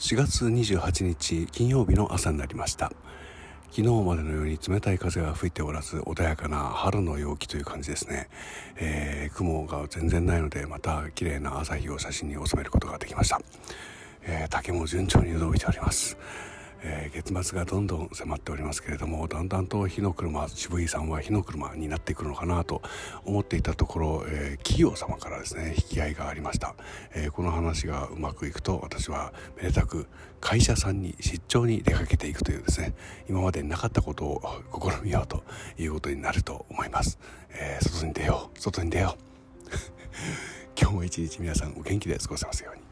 4月28日金曜日の朝になりました。昨日までのように冷たい風が吹いておらず穏やかな春の陽気という感じですね、えー、雲が全然ないのでまた綺麗な朝日を写真に収めることができました、えー、竹も順調に伸びております。えー、月末がどんどん迫っておりますけれどもだんだんと火の車渋井さんは火の車になってくるのかなと思っていたところ、えー、企業様からですね引き合いがありました、えー、この話がうまくいくと私はめでたく会社さんに出張に出かけていくというですね今までなかったことを試みようということになると思います、え外に出よう外に出よう。今日も一日皆さんお元気で過ごせますように。